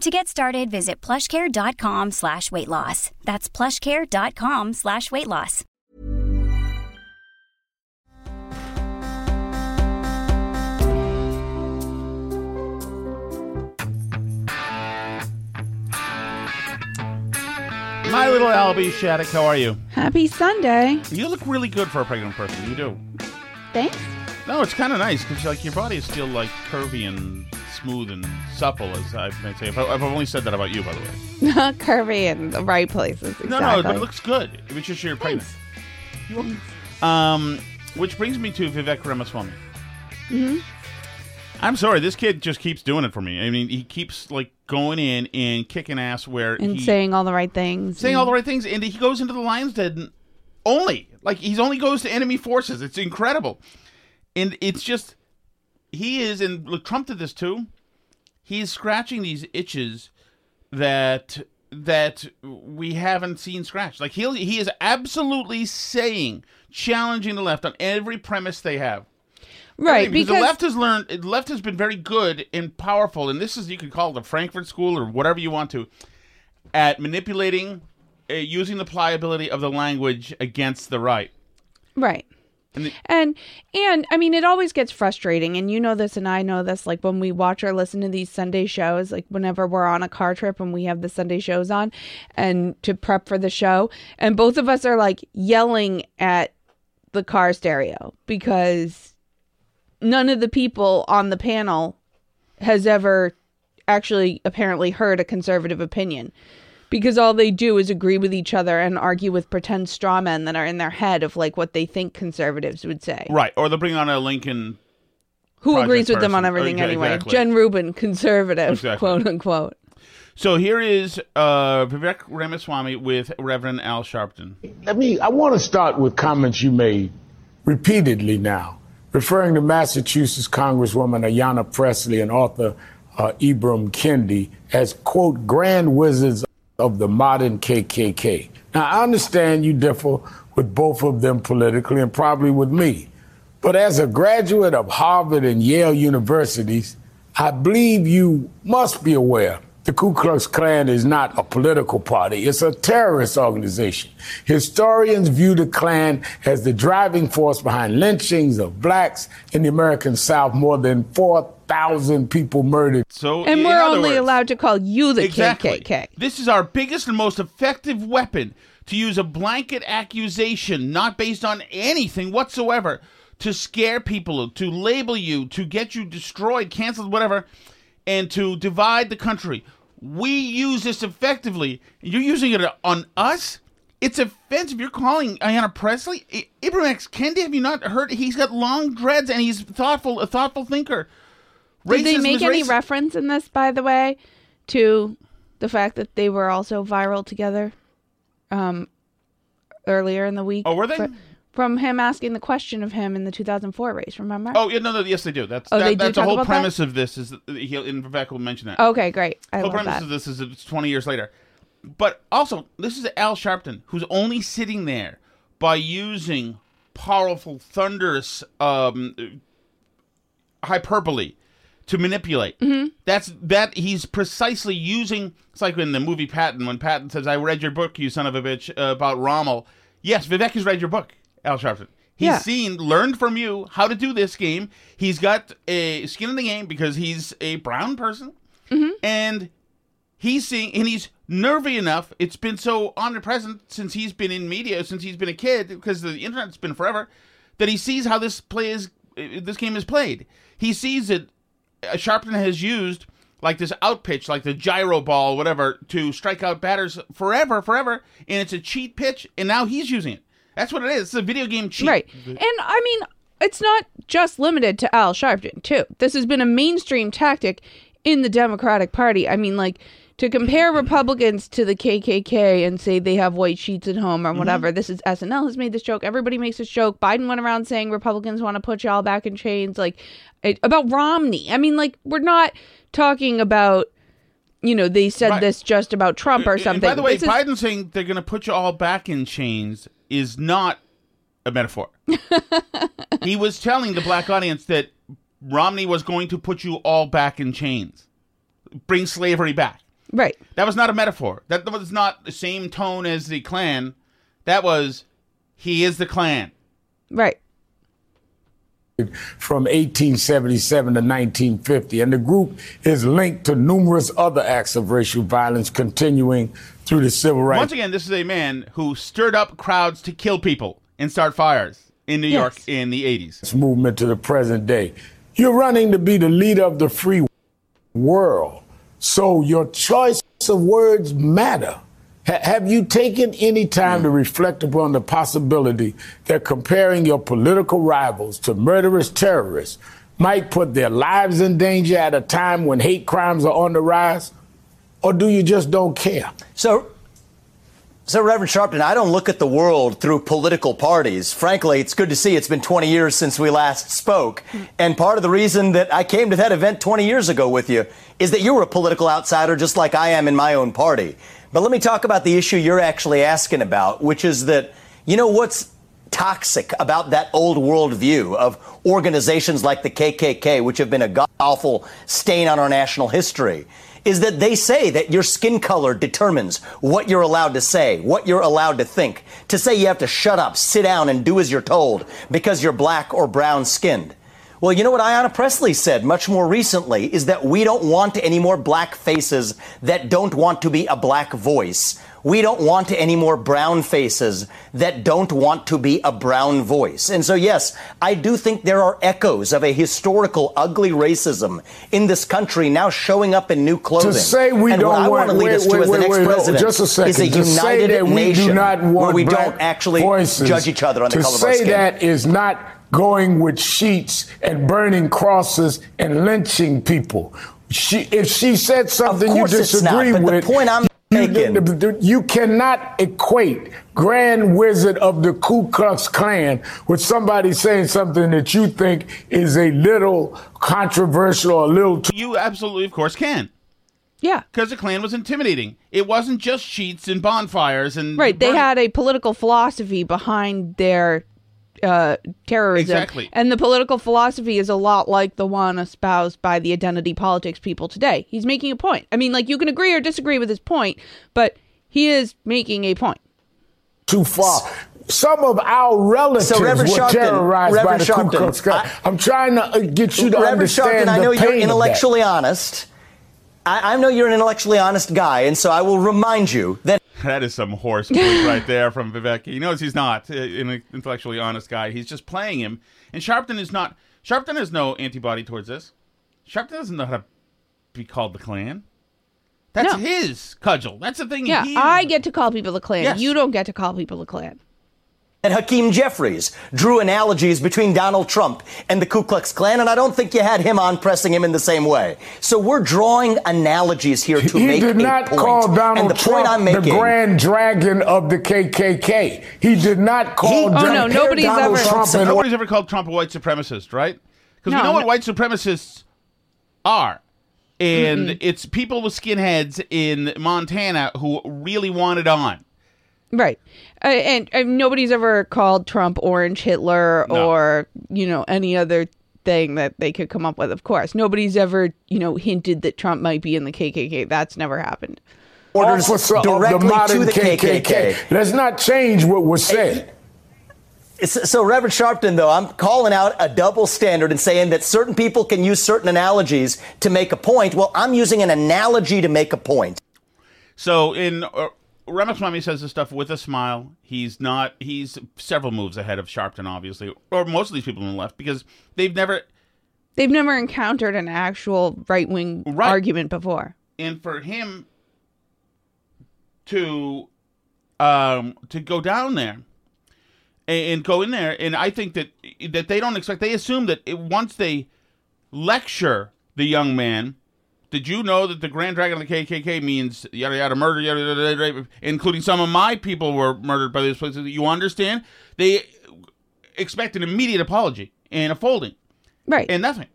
To get started, visit plushcare.com slash weight loss. That's plushcare.com slash weight loss. My little Albie Shattuck, how are you? Happy Sunday. You look really good for a pregnant person. You do. Thanks. No, it's kind of nice because like your body is still like curvy and smooth and supple, as I may say. If I, I've only said that about you, by the way. Curvy in the right places. Exactly. No, no, but it looks good. It's just you're pregnant. Um, which brings me to Vivek Ramaswamy. Mhm. I'm sorry, this kid just keeps doing it for me. I mean, he keeps like going in and kicking ass where and he, saying all the right things. saying all the right things, and he goes into the lion's den only. Like he's only goes to enemy forces. It's incredible, and it's just he is, and look, Trump did this too. He's scratching these itches that that we haven't seen scratched. Like he he is absolutely saying, challenging the left on every premise they have. Right, because, the left has learned, the left has been very good and powerful, and this is you could call it the Frankfurt School or whatever you want to, at manipulating, uh, using the pliability of the language against the right. Right. And and I mean it always gets frustrating and you know this and I know this like when we watch or listen to these Sunday shows like whenever we're on a car trip and we have the Sunday shows on and to prep for the show and both of us are like yelling at the car stereo because none of the people on the panel has ever actually apparently heard a conservative opinion because all they do is agree with each other and argue with pretend straw men that are in their head of like what they think conservatives would say. Right, or they'll bring on a Lincoln. Who Project agrees with them on everything Okay, anyway? Jen Rubin, conservative, Exactly. quote unquote. So here is uh, Vivek Ramaswamy with Reverend Al Sharpton. Let me, I want to start with comments you made repeatedly now, referring to Massachusetts Congresswoman Ayanna Presley and author uh, Ibram Kendi as, quote, grand wizards of the modern KKK. Now, I understand you differ with both of them politically and probably with me. But as a graduate of Harvard and Yale universities, I believe you must be aware the Ku Klux Klan is not a political party, it's a terrorist organization. Historians view the Klan as the driving force behind lynchings of blacks in the American South, more than 4,000 people murdered. So And we're only words- allowed to call you the exactly. KKK. This is our biggest and most effective weapon to use a blanket accusation, not based on anything whatsoever, to scare people, to label you, to get you destroyed, canceled, whatever, and to divide the country. We use this effectively. You're using it on us. It's offensive. You're calling Ayanna Presley, I- Ibram X. Kendi. Have you not heard? He's got long dreads and he's thoughtful, a thoughtful thinker. Did they Racism make is any racist. reference in this, by the way, to the fact that they were also viral together um, earlier in the week? Oh, were they? Fr- From him asking the question of him in the 2004 race, remember? Oh yeah, no, no, yes, they do. That's Oh, that, they do that's the talk whole about premise of this. Is he'll and Vivek will mention that. Okay, great. I the whole love premise that. of this is it's twenty years later. But also, this is Al Sharpton, who's only sitting there by using powerful, thunderous um, hyperbole to manipulate. Mm-hmm. That's that he's precisely using. It's like in the movie Patton when Patton says, "I read your book, you son of a bitch," uh, about Rommel. Yes, Vivek has read your book, Al Sharpton. He's Yeah. seen, learned from you how to do this game. He's got a skin in the game because he's a brown person, and he's seeing, and he's nervy enough. It's been so omnipresent since he's been in media, since he's been a kid, because the internet's been forever, that he sees how this play is, uh, this game is played. He sees it. uh, Sharpton has used like this out pitch, like the gyro ball, whatever, to strike out batters forever, forever, and it's a cheat pitch, and now he's using it. That's what it is. It's a video game cheat. Right. And I mean, it's not just limited to Al Sharpton, too. This has been a mainstream tactic in the Democratic Party. I mean, like, to compare Republicans to the KKK and say they have white sheets at home or mm-hmm. whatever. This is SNL has made this joke. Everybody makes this joke. Biden went around saying Republicans want to put y'all back in chains. Like, it, about Romney. I mean, like, we're not talking about. You know, they said Right. this just about Trump or And something. by the way, This is- Biden saying they're going to put you all back in chains is not a metaphor. he was telling the black audience that Romney was going to put you all back in chains, bring slavery back. right. That was not a metaphor. That was not the same tone as the Klan. That was, he is the Klan. Right. from 1877 to 1950, and the group is linked to numerous other acts of racial violence continuing through the civil rights Once again, this is a man who stirred up crowds to kill people and start fires in New York in the 80s. This movement to the present day. You're running to be the leader of the free world, so your choice of words matter. Ha- have you taken any time to reflect upon the possibility that comparing your political rivals to murderous terrorists might put their lives in danger at a time when hate crimes are on the rise? Or do you just don't care? So, so Reverend Sharpton, I don't look at the world through political parties. Frankly, it's good to see it's been 20 years since we last spoke. And part of the reason that I came to that event 20 years ago with you is that you were a political outsider just like I am in my own party. But let me talk about the issue you're actually asking about, which is that, you know, what's toxic about that old world view of organizations like the KKK, which have been a god awful stain on our national history, is that they say that your skin color determines what you're allowed to say, what you're allowed to think. To say you have to shut up, sit down, and do as you're told because you're black or brown skinned. Well, you know what Ayanna Presley said much more recently is that we don't want any more black faces that don't want to be a black voice. We don't want any more brown faces that don't want to be a brown voice. And so, yes, I do think there are echoes of a historical ugly racism in this country now showing up in new clothing. To say we and don't what I want, want to lead wait, us to wait, as the next wait, president just a second. is a to say united that we nation do not want where we don't actually voices, judge each other on the to color of our skin. To say that is not going with sheets and burning crosses and lynching people. She, if she said something you course it's not, disagree but the with, point I'm you, making- the- the- you cannot equate Grand Wizard of the Ku Klux Klan with somebody saying something that you think is a little controversial or a little too. You absolutely, of course, can. Yeah. Because the Klan was intimidating. It wasn't just sheets and bonfires and Right. They burning- had a political philosophy behind their uh, terrorism. Exactly. And the political philosophy is a lot like the one espoused by the identity politics people today. He's making a point. I mean, like, you can agree or disagree with his point, but he is making a point. too far. Some of our relatives So, Reverend were Sharpton, terrorized by Reverend the Ku Klux Klan. I- I'm trying to uh, get you to Reverend understand Sharpton, I know the you're pain of that. intellectually honest. I, I know you're an intellectually honest guy, and so I will remind you that That is some horse right there from Vivek. He knows he's not uh, an intellectually honest guy. He's just playing him. And Sharpton is not. Sharpton has no antibody towards this. Sharpton doesn't know how to be called the Klan. That's No. his cudgel. That's the thing. Yeah, he, I get to call people the Klan. Yes. You don't get to call people the Klan. And Hakeem Jeffries drew analogies between Donald Trump and the Ku Klux Klan, and I don't think you had him on pressing him in the same way. So we're drawing analogies here to he make did a not point. call Donald and the Trump point I'm making, the grand dragon of the KKK. He did not call. He- Oh, no, nobody's Donald ever- Trump an Nobody's ever called Trump a white supremacist, right? Because No, we know what white supremacists are. And it's people with skinheads in Montana who really want it on. Right. Uh, and, and nobody's ever called Trump Orange Hitler No. or, you know, any other thing that they could come up with, of course. Nobody's ever, you know, hinted that Trump might be in the KKK. That's never happened. Orders Officer of directly the modern to the KKK. Let's not change what was said. It's- So, Reverend Sharpton, though, I'm calling out a double standard and saying that certain people can use certain analogies to make a point. Well, I'm using an analogy to make a point. So in uh, Ramaswamy says this stuff with a smile. He's not. He's several moves ahead of Sharpton, obviously, or most of these people on the left because they've never. They've never encountered an actual right wing Right. argument before. And for him to um to go down there and, and go in there, and I think that that they don't expect. They assume that it, once they lecture the young man. Did you know that the Grand Dragon of the KKK means yada yada murder yada yada, yada, yada including some of my people were murdered by this place? You understand? They expect an immediate apology and a folding Right. and nothing.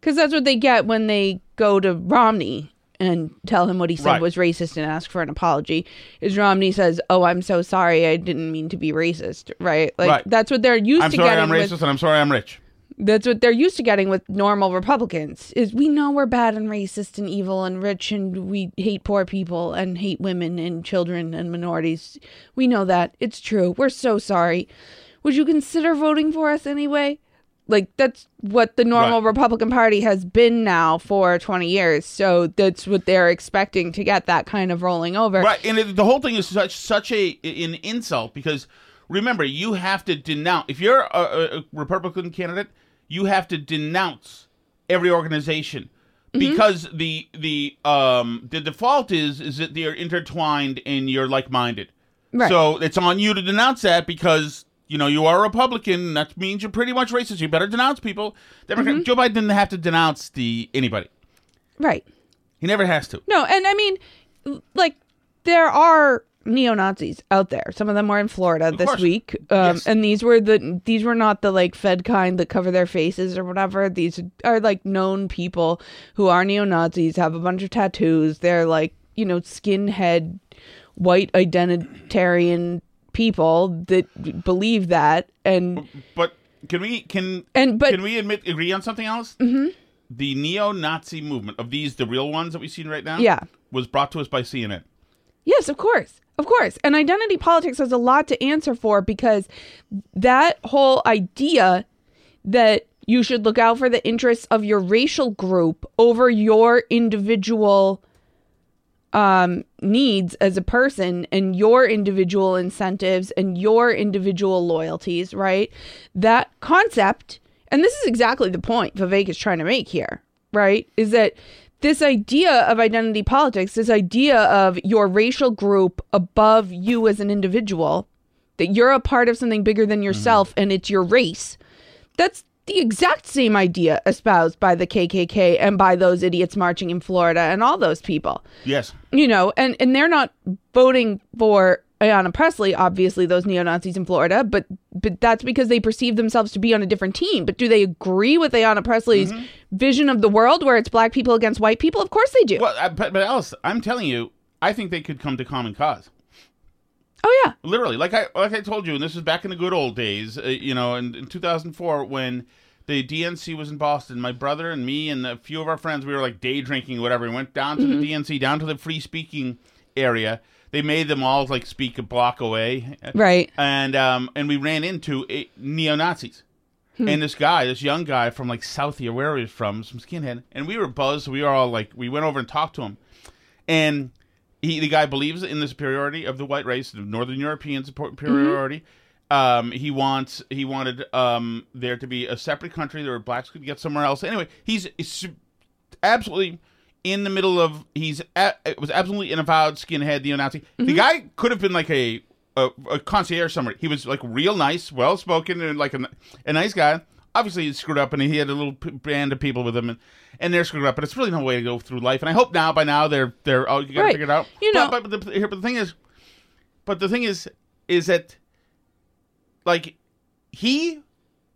Because that's what they get when they go to Romney and tell him what he said Right. was racist and ask for an apology. Is Romney says, "Oh, I'm so sorry. I didn't mean to be racist." Right? Like Right. that's what they're used to. I'm to sorry, getting I'm racist, with. and I'm sorry, I'm rich. That's what they're used to getting with normal Republicans. Is we know we're bad and racist and evil and rich and we hate poor people and hate women and children and minorities. We know that. It's true. We're so sorry. Would you consider voting for us anyway? Like that's what the normal Right. Republican Party has been now for 20 years. So that's what they're expecting to get that kind of rolling over. Right, and it, the whole thing is such such a an insult because remember you have to denounce if you're a, a- a Republican candidate, you have to denounce every organization Mm-hmm. because the the um the default is is that they're intertwined and you're like minded. Right. So it's on you to denounce that because you know you are a Republican. That means you're pretty much racist. You better denounce people. Democrat, Mm-hmm. Joe Biden didn't have to denounce the anybody. Right. He never has to. No, and I mean, like, there are neo Nazis out there. Some of them were in Florida this course. week, um, Yes. and these were the these were not the like Fed kind that cover their faces or whatever. These are like known people who are neo Nazis, have a bunch of tattoos. They're like you know skinhead, white identitarian people that believe that and But can we can And- but- can we admit agree on something else? Mm-hmm. The neo-Nazi movement of these, the real ones that we've seen right now, Yeah. was brought to us by CNN. Yes, of course. Of course. And identity politics has a lot to answer for because that whole idea that you should look out for the interests of your racial group over your individual um, needs as a person and your individual incentives and your individual loyalties, right? That concept, and this is exactly the point Vivek is trying to make here, right? Is that this idea of identity politics, this idea of your racial group above you as an individual, that you're a part of something bigger than mm-hmm. yourself and it's your race. That's the exact same idea espoused by the KKK and by those idiots marching in Florida and all those people Yes. you know, and and they're not voting for Ayanna Presley, obviously those neo Nazis in Florida, but but that's because they perceive themselves to be on a different team. But do they agree with Ayanna Presley's Mm-hmm. vision of the world, where it's black people against white people? Of course they do. Well, I, but, but Alice, I'm telling you, I think they could come to common cause. Oh yeah, Literally, like I like I told you, and this is back in the good old days. Uh, you know, in, in 2004 when the DNC was in Boston, my brother and me and a few of our friends, we were like day drinking, whatever. We went down to Mm-hmm. the DNC, down to the free speaking area. They made them all like speak a block away, right. and um, and we ran into neo Nazis. Hmm. And this guy, this young guy from like Southie or where he was from, some skinhead, and we were buzzed. We were all like, we went over and talked to him, and he, the guy believes in the superiority of the white race, the Northern European support- superiority. Um, he wants, he wanted um, there to be a separate country where blacks could get somewhere else. Anyway, he's, he's absolutely in the middle of. He's a, it was absolutely an avowed skinhead neo-Nazi. The mm-hmm. guy could have been like a a, a concierge somewhere. He was like real nice, well spoken, and like a, a nice guy. Obviously, he screwed up, and he had a little p- band of people with him, and, and they're screwed up. But it's really no way to go through life. And I hope now, by now, they're they're oh, you got to Right. figure it out. You know- but, but, the, but the thing is, but the thing is, is that like he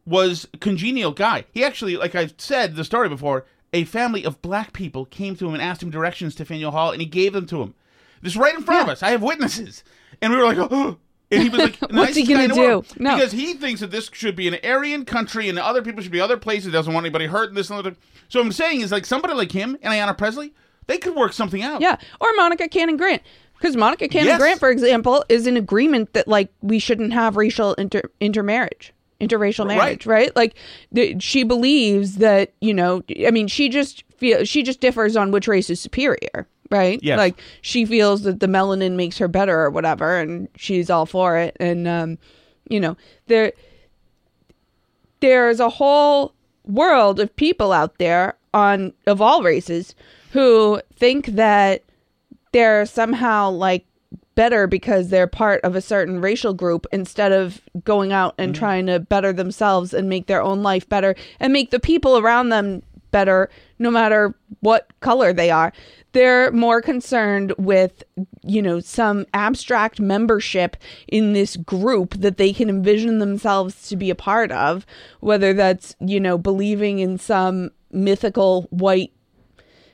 was a congenial guy. He actually, like I've said the story before, a family of black people came to him and asked him directions to Faneuil Hall, and he gave them to him. This right in front of us. I have witnesses, and we were like, oh. And he was like, What's he gonna do? No. because he thinks that this should be an Aryan country, and other people should be other places. He doesn't want anybody hurt in this and other. So I'm saying is like somebody like him and Ayanna Presley, they could work something out. Yeah, or Monica Cannon Grant. Because Monica Cannon Yes. Grant, for example, is in agreement that like we shouldn't have racial inter- intermarriage, interracial marriage, right? Like th- she believes that you know, I mean, she just feels she just differs on which race is superior, right? Yes. Like she feels that the melanin makes her better or whatever, and she's all for it. And um, you know, there there's a whole world of people out there on of all races who think that they're somehow like better because they're part of a certain racial group instead of going out and mm. trying to better themselves and make their own life better and make the people around them better no matter what color they are. They're more concerned with you know some abstract membership in this group that they can envision themselves to be a part of whether that's you know believing in some mythical white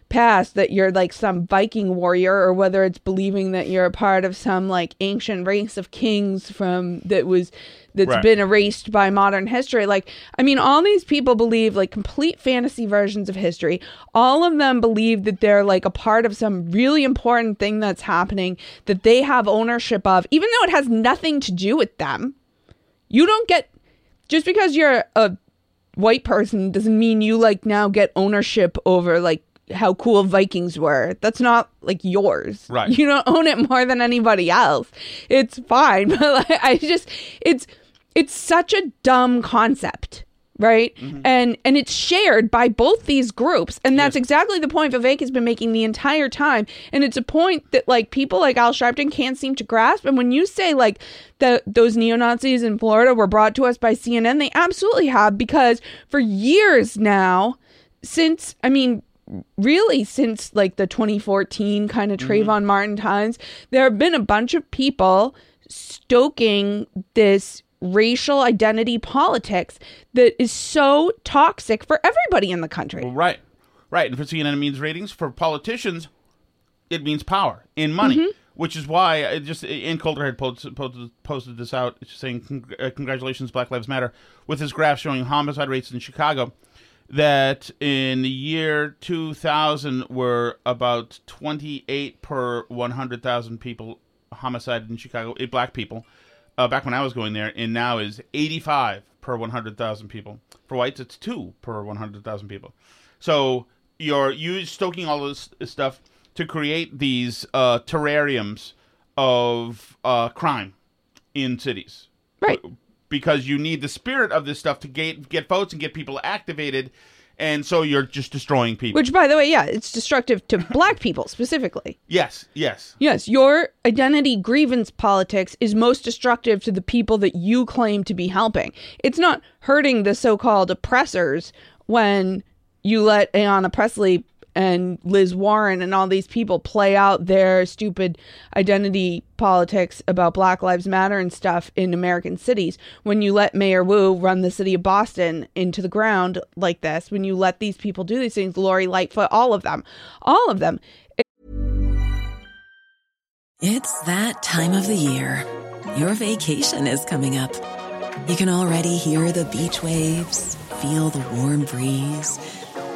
past that you're like some Viking warrior or whether it's believing that you're a part of some like ancient race of kings from that was that's Right. been erased by modern history. Like, I mean, all these people believe like complete fantasy versions of history. All of them believe that they're like a part of some really important thing that's happening that they have ownership of, even though it has nothing to do with them. You don't get just because you're a white person doesn't mean you like now get ownership over like how cool Vikings were. That's not like yours. Right. You don't own it more than anybody else. It's fine, but like I just it's it's such a dumb concept. Right. Mm-hmm. And and it's shared by both these groups. And that's exactly the point Vivek has been making the entire time. And it's a point that like people like Al Sharpton can't seem to grasp. And when you say like that those neo Nazis in Florida were brought to us by CNN, they absolutely have because for years now, since I mean really since like the 2014 kind of Trayvon Martin times, there have been a bunch of people stoking this racial identity politics that is so toxic for everybody in the country. Well, right, right. And for CNN, it means ratings. For politicians, it means power and money. Mm-hmm. Which is why I just Ian Coulter had posted, posted, posted this out, saying uh, congratulations, Black Lives Matter, with his graph showing homicide rates in Chicago. That in the year 2000 were about 28 per 100,000 people homicide in Chicago, eh, black people. Uh, back when I was going there, and now is 85 per 100,000 people. For whites, it's two per 100,000 people. So you're you're stoking all this stuff to create these uh, terrariums of uh, crime in cities, Right. Because you need the spirit of this stuff to get get votes and get people activated, and so you're just destroying people. Which, by the way, yeah, it's destructive to black people specifically. yes, yes, Yes, your identity grievance politics is most destructive to the people that you claim to be helping. It's not hurting the so called oppressors when you let Ayanna Presley and Liz Warren and all these people play out their stupid identity politics about Black Lives Matter and stuff in American cities. When you let Mayor Wu run the city of Boston into the ground like this, when you let these people do these things, Lori Lightfoot, all of them, all of them, It's that time of the year. Your vacation is coming up. You can already hear the beach waves, feel the warm breeze,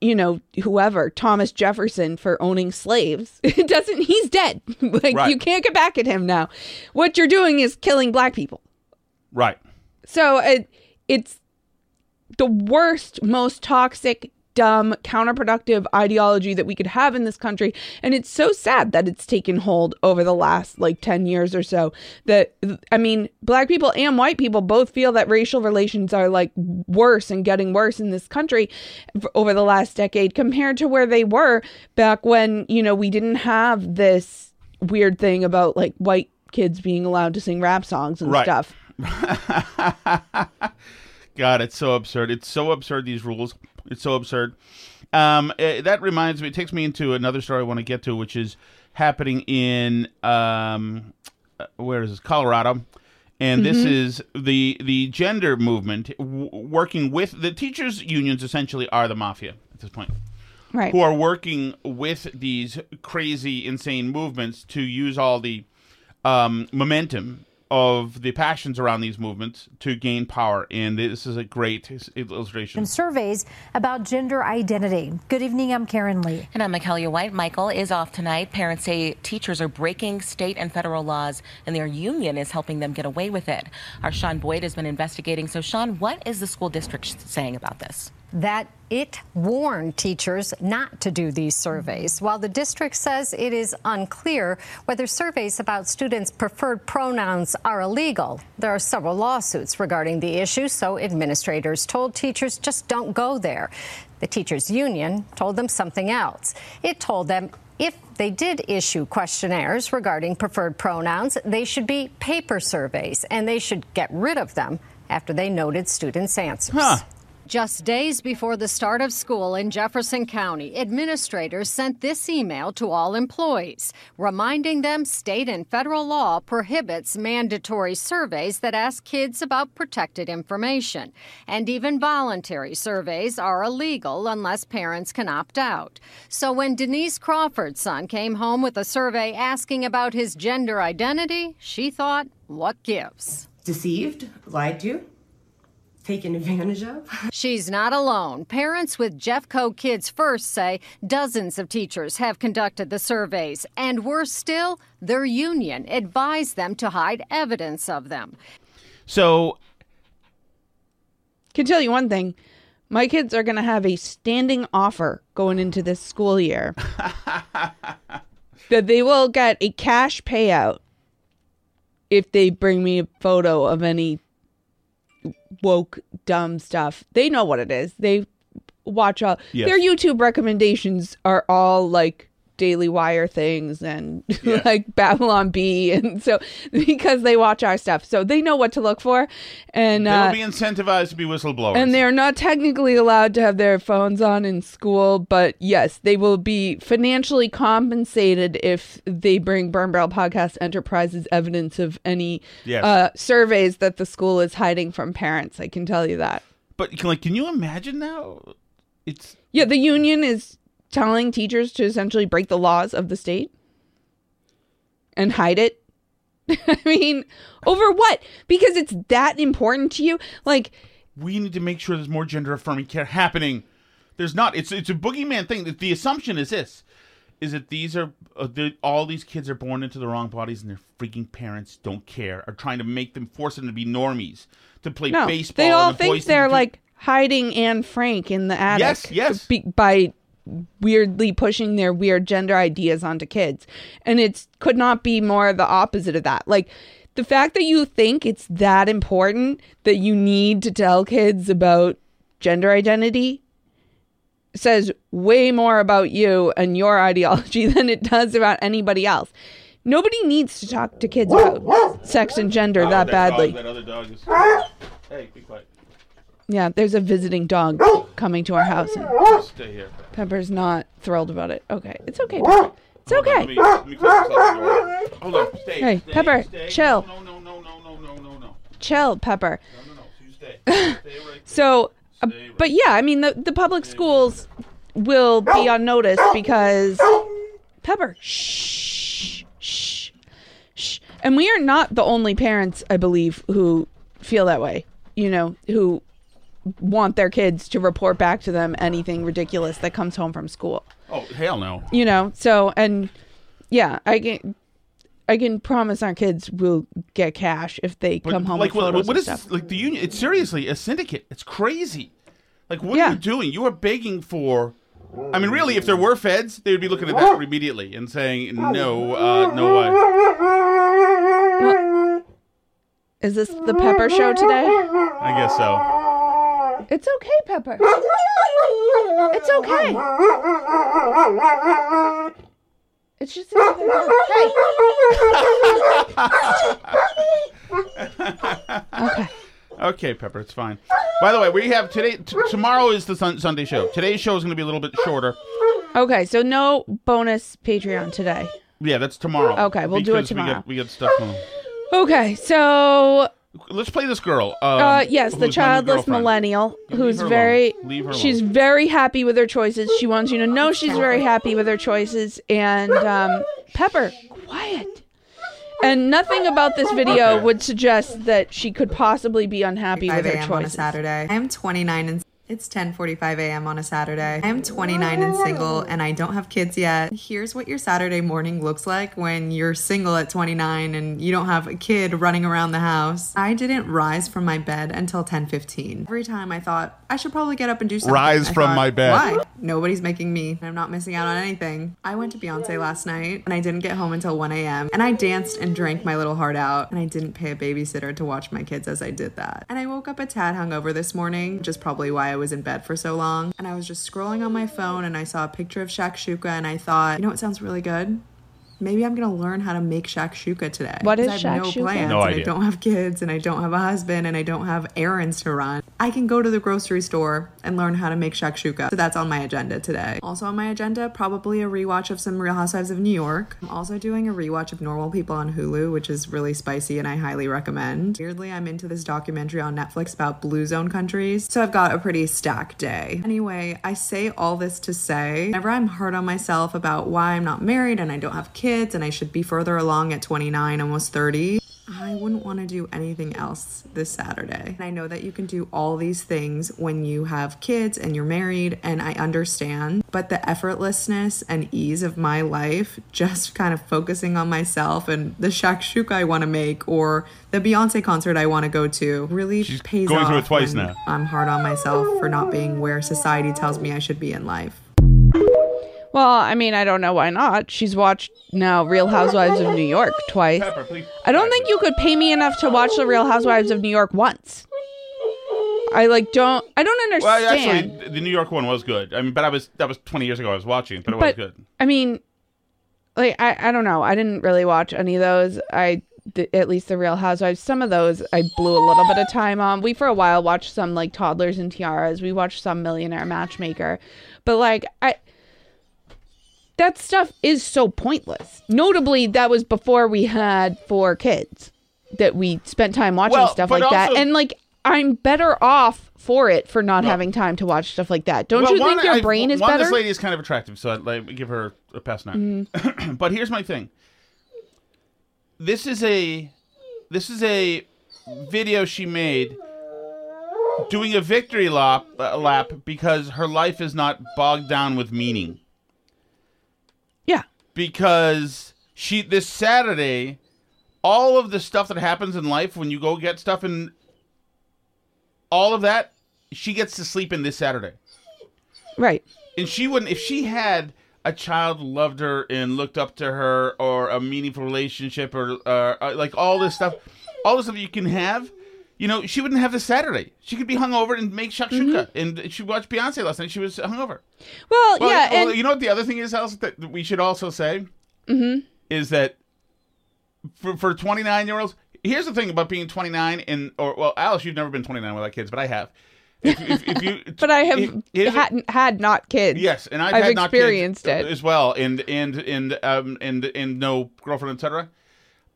you know, whoever, Thomas Jefferson for owning slaves. It doesn't, he's dead. like, Right. you can't get back at him now. What you're doing is killing black people. Right. So it, it's the worst, most toxic, dumb, counterproductive ideology that we could have in this country. And it's so sad that it's taken hold over the last like 10 years or so. That, I mean, black people and white people both feel that racial relations are like worse and getting worse in this country over the last decade compared to where they were back when, you know, we didn't have this weird thing about like white kids being allowed to sing rap songs and Right. stuff. God, it's so absurd. It's so absurd. These rules. It's so absurd. Um, eh, that reminds me. It takes me into another story I want to get to, which is happening in um, uh, where is this? Colorado, and this is the the gender movement w- working with the teachers' unions. Essentially, are the mafia at this point Right. who are working with these crazy, insane movements to use all the um, momentum of the passions around these movements to gain power. And this is a great illustration. and surveys about gender identity. Good evening, I'm Karen Lee. And I'm Michaelia White. Michael is off tonight. Parents say teachers are breaking state and federal laws, and their union is helping them get away with it. Our Sean Boyd has been investigating. So, Sean, what is the school district saying about this? That it warned teachers not to do these surveys, while the district says it is unclear whether surveys about students' preferred pronouns are illegal. There are several lawsuits regarding the issue, so administrators told teachers just don't go there. The teachers' union told them something else. It told them if they did issue questionnaires regarding preferred pronouns, they should be paper surveys and they should get rid of them after they noted students' answers. Huh. Just days before the start of school in Jefferson County, administrators sent this email to all employees, reminding them state and federal law prohibits mandatory surveys that ask kids about protected information. And even voluntary surveys are illegal unless parents can opt out. So when Denise Crawford's son came home with a survey asking about his gender identity, she thought, what gives? Deceived, lied to, taken advantage of. She's not alone. Parents with Jeffco Kids First say dozens of teachers have conducted the surveys, and worse still, their union advised them to hide evidence of them. So, can tell you one thing my kids are going to have a standing offer going into this school year that they will get a cash payout if they bring me a photo of any woke dumb stuff they know what it is they watch all Yes. their youtube recommendations are all like daily wire things and like Babylon Bee and so because they watch our stuff so they know what to look for and they'll uh, be incentivized to be whistleblowers. and they're not technically allowed to have their phones on in school, but yes, they will be financially compensated if they bring Burn Barrel Podcast Enterprises evidence of any Yes. uh, surveys that the school is hiding from parents. I can tell you that. but like, can you imagine now? It's Yeah, the union is telling teachers to essentially break the laws of the state and hide it. I mean, over what? Because it's that important to you? Like, we need to make sure there's more gender affirming care happening. There's not. It's it's a boogeyman thing. The, the assumption is this: is that these are uh, all these kids are born into the wrong bodies, and their freaking parents don't care, are trying to make them force them to be normies to play no, baseball. they all think they're like hiding Anne Frank in the attic. Yes, yes. be- by weirdly pushing their weird gender ideas onto kids, and it's could not be more the opposite of that. Like the fact that you think it's that important that you need to tell kids about gender identity says way more about you and your ideology than it does about anybody else. Nobody needs to talk to kids about sex and gender Oh, that dog- badly. that other dog is. hey, be quiet. Yeah, there's a visiting dog coming to our house, and Stay here. Pepper's not thrilled about it. Okay, it's okay. Pepper. It's Hold on, okay. let me- let me close this other door. Hold on. Stay. Hey, stay, Pepper, stay. chill. No, no, no, no, no, no, no, no. Chill, Pepper. No, no, no. You stay. Stay right So, uh, but yeah, I mean, the the public schools will be on notice because Pepper. Shh, shh, shh. And we are not the only parents, I believe, who feel that way. You know, who want their kids to report back to them anything ridiculous that comes home from school. Oh hell no. You know, so and yeah, I can I can promise our kids will get cash if they But, come home like with what, photos what and stuff. like the union? It's seriously a syndicate. It's crazy. Like what are you doing? You are begging for. I mean, really, if there were feds, they would be looking at that immediately and saying, "No, uh, no way." Is this the Pepper show today? I guess so. It's okay, Pepper. It's okay. It's just another dog. Okay. Okay, Pepper, it's fine. By the way, we have today. T- tomorrow is the sun- Sunday show. Today's show is going to be a little bit shorter. Okay, so no bonus Patreon today. Yeah, that's tomorrow. Okay, we'll do it because We tomorrow. got, we got stuff. on. Okay, so Let's play this girl. Um, uh yes, the who's my new childless millennial Leave who's her alone. very Leave her she's alone. very happy with her choices. She wants you to know she's very happy with her choices and um Pepper, quiet. And nothing about this video Okay. would suggest that she could possibly be unhappy 5 with her a.m. on a. Saturday. I am 29 and it's 10:45 a.m. on a Saturday. I am 29 and single and I don't have kids yet. Here's what your Saturday morning looks like when you're single at 29 and you don't have a kid running around the house. I didn't rise from my bed until 10:15. Every time I thought I should probably get up and do something. Rise I from thought, my bed. Why? Nobody's making me. I'm not missing out on anything. I went to Beyonce last night and I didn't get home until 1 a.m. And I danced and drank my little heart out. And I didn't pay a babysitter to watch my kids as I did that. And I woke up a tad hungover this morning, which is probably why I was in bed for so long. And I was just scrolling on my phone and I saw a picture of shakshuka and I thought, you know what sounds really good? Maybe I'm gonna learn how to make shakshuka today. What 'Cause is I have shakshuka? no plans No and idea. I don't have kids and I don't have a husband and I don't have errands to run. I can go to the grocery store and learn how to make shakshuka. So that's on my agenda today. Also on my agenda, probably a rewatch of some Real Housewives of New York. I'm also doing a rewatch of Normal People on Hulu, which is really spicy and I highly recommend. Weirdly, I'm into this documentary on Netflix about blue zone countries. So I've got a pretty stacked day. Anyway, I say all this to say, whenever I'm hard on myself about why I'm not married and I don't have kids and I should be further along at 29, almost 30, I wouldn't want to do anything else this Saturday. And I know that you can do all these things when you have kids and you're married, and I understand. But the effortlessness and ease of my life, just kind of focusing on myself and the shakshuka I want to make or the Beyonce concert I want to go to, really pays going off through it twice now. I'm hard on myself for not being where society tells me I should be in life. Well, I mean, I don't know why not. She's watched now Real Housewives of New York twice. Pepper, please. I don't think you could pay me enough to watch the Real Housewives of New York once. I like don't I don't understand. Well, actually, the New York one was good. I mean, but I was that was 20 years ago. I was watching, but it was good. I mean, like I I don't know. I didn't really watch any of those. I at least the Real Housewives. Some of those I blew a little bit of time on. We for a while watched some like Toddlers and Tiaras. We watched some Millionaire Matchmaker, but like I. That stuff is so pointless. Notably, that was before we had four kids that we spent time watching Well, stuff like that. And like, I'm better off for it for not having time to watch stuff like that. Don't Well, you think your I- brain is one, better? This lady is kind of attractive, so I'd like, give her a pass now. Mm-hmm. but here's my thing. This is a this is a video she made doing a victory lap, uh, lap because her life is not bogged down with meaning. Because she this Saturday, all of the stuff that happens in life when you go get stuff and all of that, she gets to sleep in this Saturday. Right. And she wouldn't if she had a child loved her and looked up to her or a meaningful relationship or uh, uh, like all this stuff, all the stuff you can have. You know, she wouldn't have this Saturday. She could be hungover and make shakshuka. And she watched Beyonce last night. She was hungover. Well, Well, yeah, well, and you know what the other thing is, Alice, that we should also say Mhm. is that for for twenty nine year olds, here's the thing about being twenty nine and or well, Alice, you've never been twenty nine without kids, but I have. If, if, if you, but I have if- here's a- had, had not kids. Yes, and I've, I've had not kids experienced it. as well, and and and um and and no girlfriend, etc.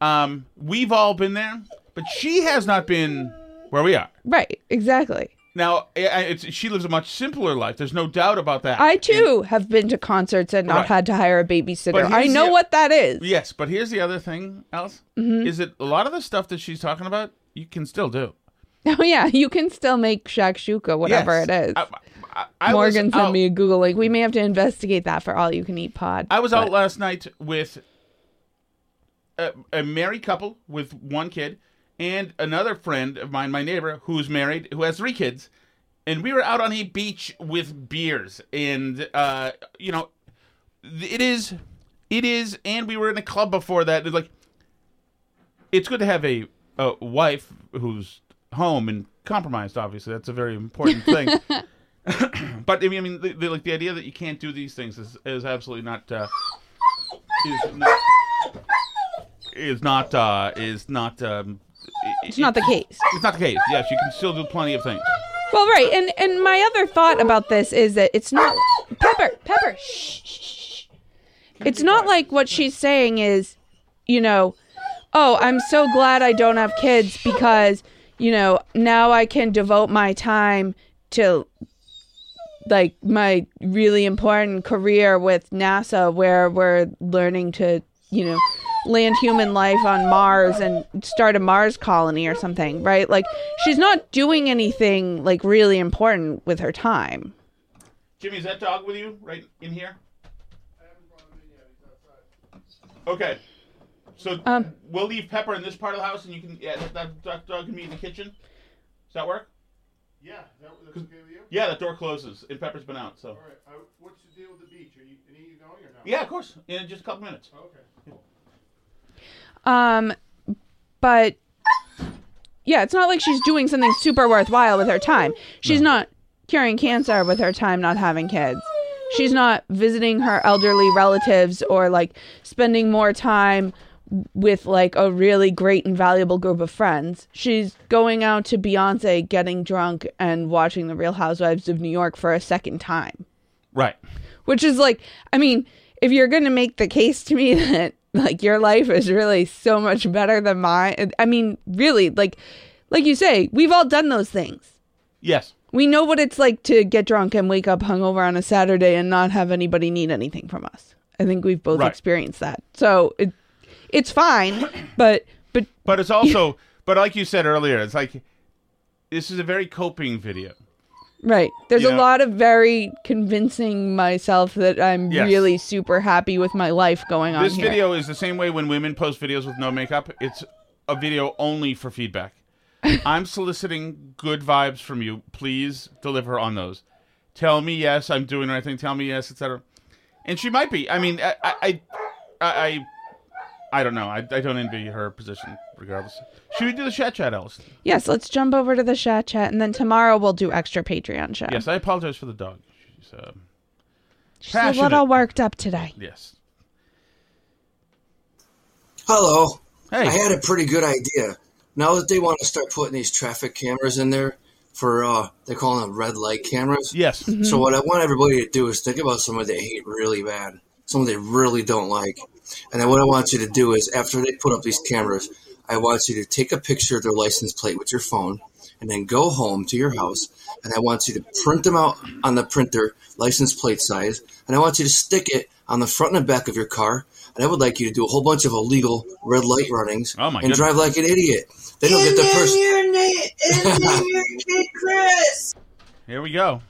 Um, we've all been there, but she has not been where we are Right, exactly. now. I- I- It's, she lives a much simpler life. There's no doubt about that. I too have been to concerts and not Right. had to hire a babysitter. I know the- what that is. Yes, but here's the other thing, Alice, Mhm. is that a lot of the stuff that she's talking about you can still do. Oh yeah, you can still make shakshuka, whatever Yes. it is. I, I, I Morgan sent out- me a Google link. We may have to investigate that for all you can eat pod. I was out last night with a, a married couple with one kid and another friend of mine, my neighbor, who's married, who has three kids. And we were out on a beach with beers. And, uh, you know, it is, it is, and we were in a club before that. It's like, it's good to have a, a wife who's home and compromised, obviously. That's a very important thing. but I mean, I mean the, the, like the idea that you can't do these things is, is absolutely not uh, is not is not uh, is not um, It's not the case. It's not the case. Yes, you can still do plenty of things. Well, right, and and my other thought about this is that it's not Pepper. Pepper. Shh. shh, shh. It's not like what she's saying is, you know, oh, I'm so glad I don't have kids because you know now I can devote my time to like my really important career with NASA, where we're learning to, you know, land human life on Mars and start a Mars colony or something, right? Like she's not doing anything like really important with her time. Jimmy, is that dog with you right in here? I haven't brought him in yet. He's outside. Okay, so Um, we'll leave Pepper in this part of the house, and you can yeah that, that, that dog can be in the kitchen. Does that work? Yeah, that, that's okay with you? Yeah, that door closes, and Pepper's been out. So All right. Uh, what's the deal with the beach? Are you, are you going or not? yeah, of course, in just a couple minutes. Okay. Um, but yeah, it's not like she's doing something super worthwhile with her time. She's not curing cancer with her time not having kids. She's not visiting her elderly relatives or like spending more time with like a really great and valuable group of friends. She's going out to Beyonce, getting drunk, and watching The Real Housewives of New York for a second time Right. which is like i mean if you're going to make the case to me that like your life is really so much better than mine i mean really like like you say we've all done those things Yes. we know what it's like to get drunk and wake up hungover on a saturday and not have anybody need anything from us i think we've both Right. experienced that so it it's fine but but But it's also, but like you said earlier, it's like this is a very coping video. Right there's a lot of very convincing myself that i'm Yes. really super happy with my life going on This here. video is the same way when women post videos with no makeup. It's a video only for feedback. I'm soliciting good vibes from you. Please deliver on those. Tell me yes, I'm doing the right thing. Tell me yes, etc. And she might be. I mean, I, I, I, I, I don't know. I, I don't envy her position, regardless. Should we do the chat chat, Alice? Yes, let's jump over to the chat chat, and then tomorrow we'll do extra Patreon show. Yes, I apologize for the dog. She's uh, She's a passionate. little worked up today. Yes. Hello. Hey. I had a pretty good idea. Now that they want to start putting these traffic cameras in there for, uh, they're calling them red light cameras. Yes. So what I want everybody to do is think about someone they hate really bad, someone they really don't like. And then what I want you to do is after they put up these cameras, I want you to take a picture of their license plate with your phone and then go home to your house and I want you to print them out on the printer, license plate size, and I want you to stick it on the front and the back of your car. And I would like you to do a whole bunch of illegal red light runnings Oh, my and goodness. drive like an idiot. Then you'll get the person. Chris. Here we go.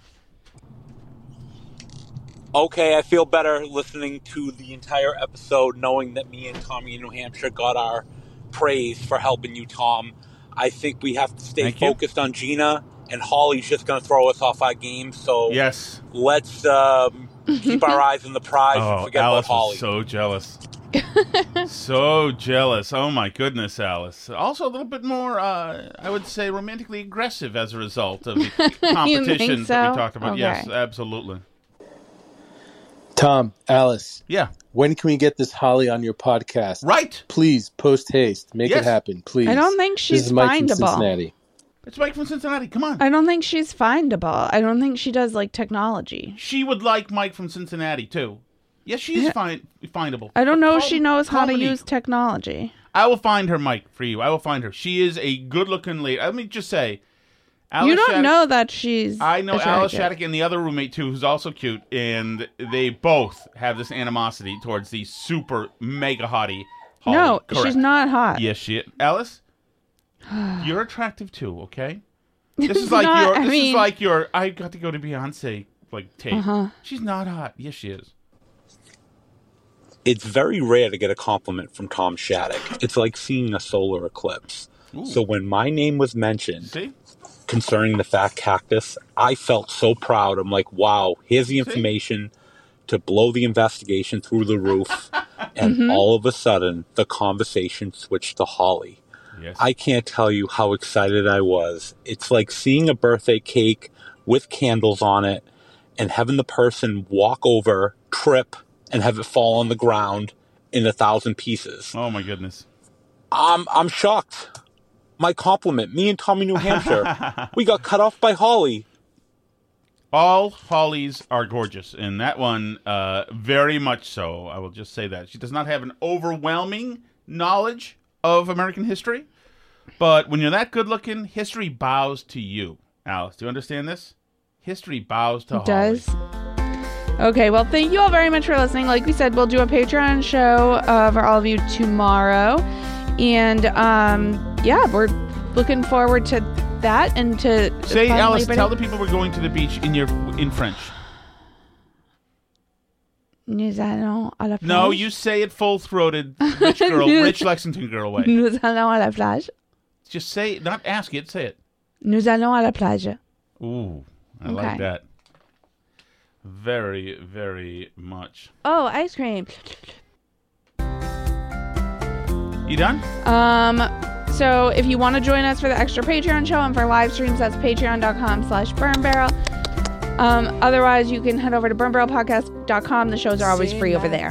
Okay, I feel better listening to the entire episode, knowing that me and Tommy in New Hampshire got our praise for helping you, Tom. I think we have to stay Thank you. focused on Gina, and Holly's just going to throw us off our game. So Yes. let's um, keep our eyes on the prize and Oh, forget Alice about Holly. was so jealous. so jealous. Oh my goodness, Alice. Also a little bit more, uh, I would say, romantically aggressive as a result of the competition that so? we talked about. Yes, absolutely. Tom, Alice. Yeah. When can we get this Holly on your podcast? Right. Please, post haste. Make Yes. it happen, please. I don't think This she's is Mike from findable. Cincinnati. It's Mike from Cincinnati. Come on. I don't think she's findable. I don't think she does like technology. She would like Mike from Cincinnati too. Yes, she is find, findable. I don't know if she knows how to use technology. I will find her, Mike, for you. I will find her. She is a good-looking lady. Let me just say, Alice you don't Shattuck- know that she's. I know a Alice Shattuck. Shattuck and the other roommate too, who's also cute, and they both have this animosity towards the super mega hottie. Holly. No, Correct. she's not hot. Yes, she. Is. Alice. You're attractive too, okay? This is like Not- your. I This is mean- like your. I got to go to Beyonce like tape. Uh-huh. She's not hot. Yes, she is. It's very rare to get a compliment from Tom Shattuck. It's like seeing a solar eclipse. So when my name was mentioned See? Concerning the fat cactus, I felt so proud. I'm like, wow, here's the information to blow the investigation through the roof. and Mhm. all of a sudden, the conversation switched to Holly. Yes. I can't tell you how excited I was. It's like seeing a birthday cake with candles on it and having the person walk over, trip, and have it fall on the ground in a thousand pieces. Oh my goodness. I'm I'm shocked. My compliment, me and Tommy New Hampshire, we got cut off by Holly. All Hollies are gorgeous, and that one, uh, very much so. I will just say that she does not have an overwhelming knowledge of American history, but when you're that good looking, history bows to you. Alice, do you understand this? History bows to It does. Okay, well, thank you all very much for listening. Like we said, we'll do a Patreon show uh, for all of you tomorrow. And um, yeah, we're looking forward to that and to. Say, Alice, tell the people we're going to the beach in your in French. Nous allons à la plage. No, you say it full throated, rich girl, rich Lexington girl way. Nous allons à la plage. Just say, not ask it, say it. Nous allons à la plage. Ooh, I Okay. like that. Very, very much. Oh, ice cream. You done? Um, so if you want to join us for the extra Patreon show and for live streams, that's patreon.com slash burn barrel. Um, otherwise, you can head over to burnbarrelpodcast.com. The shows are always free over there.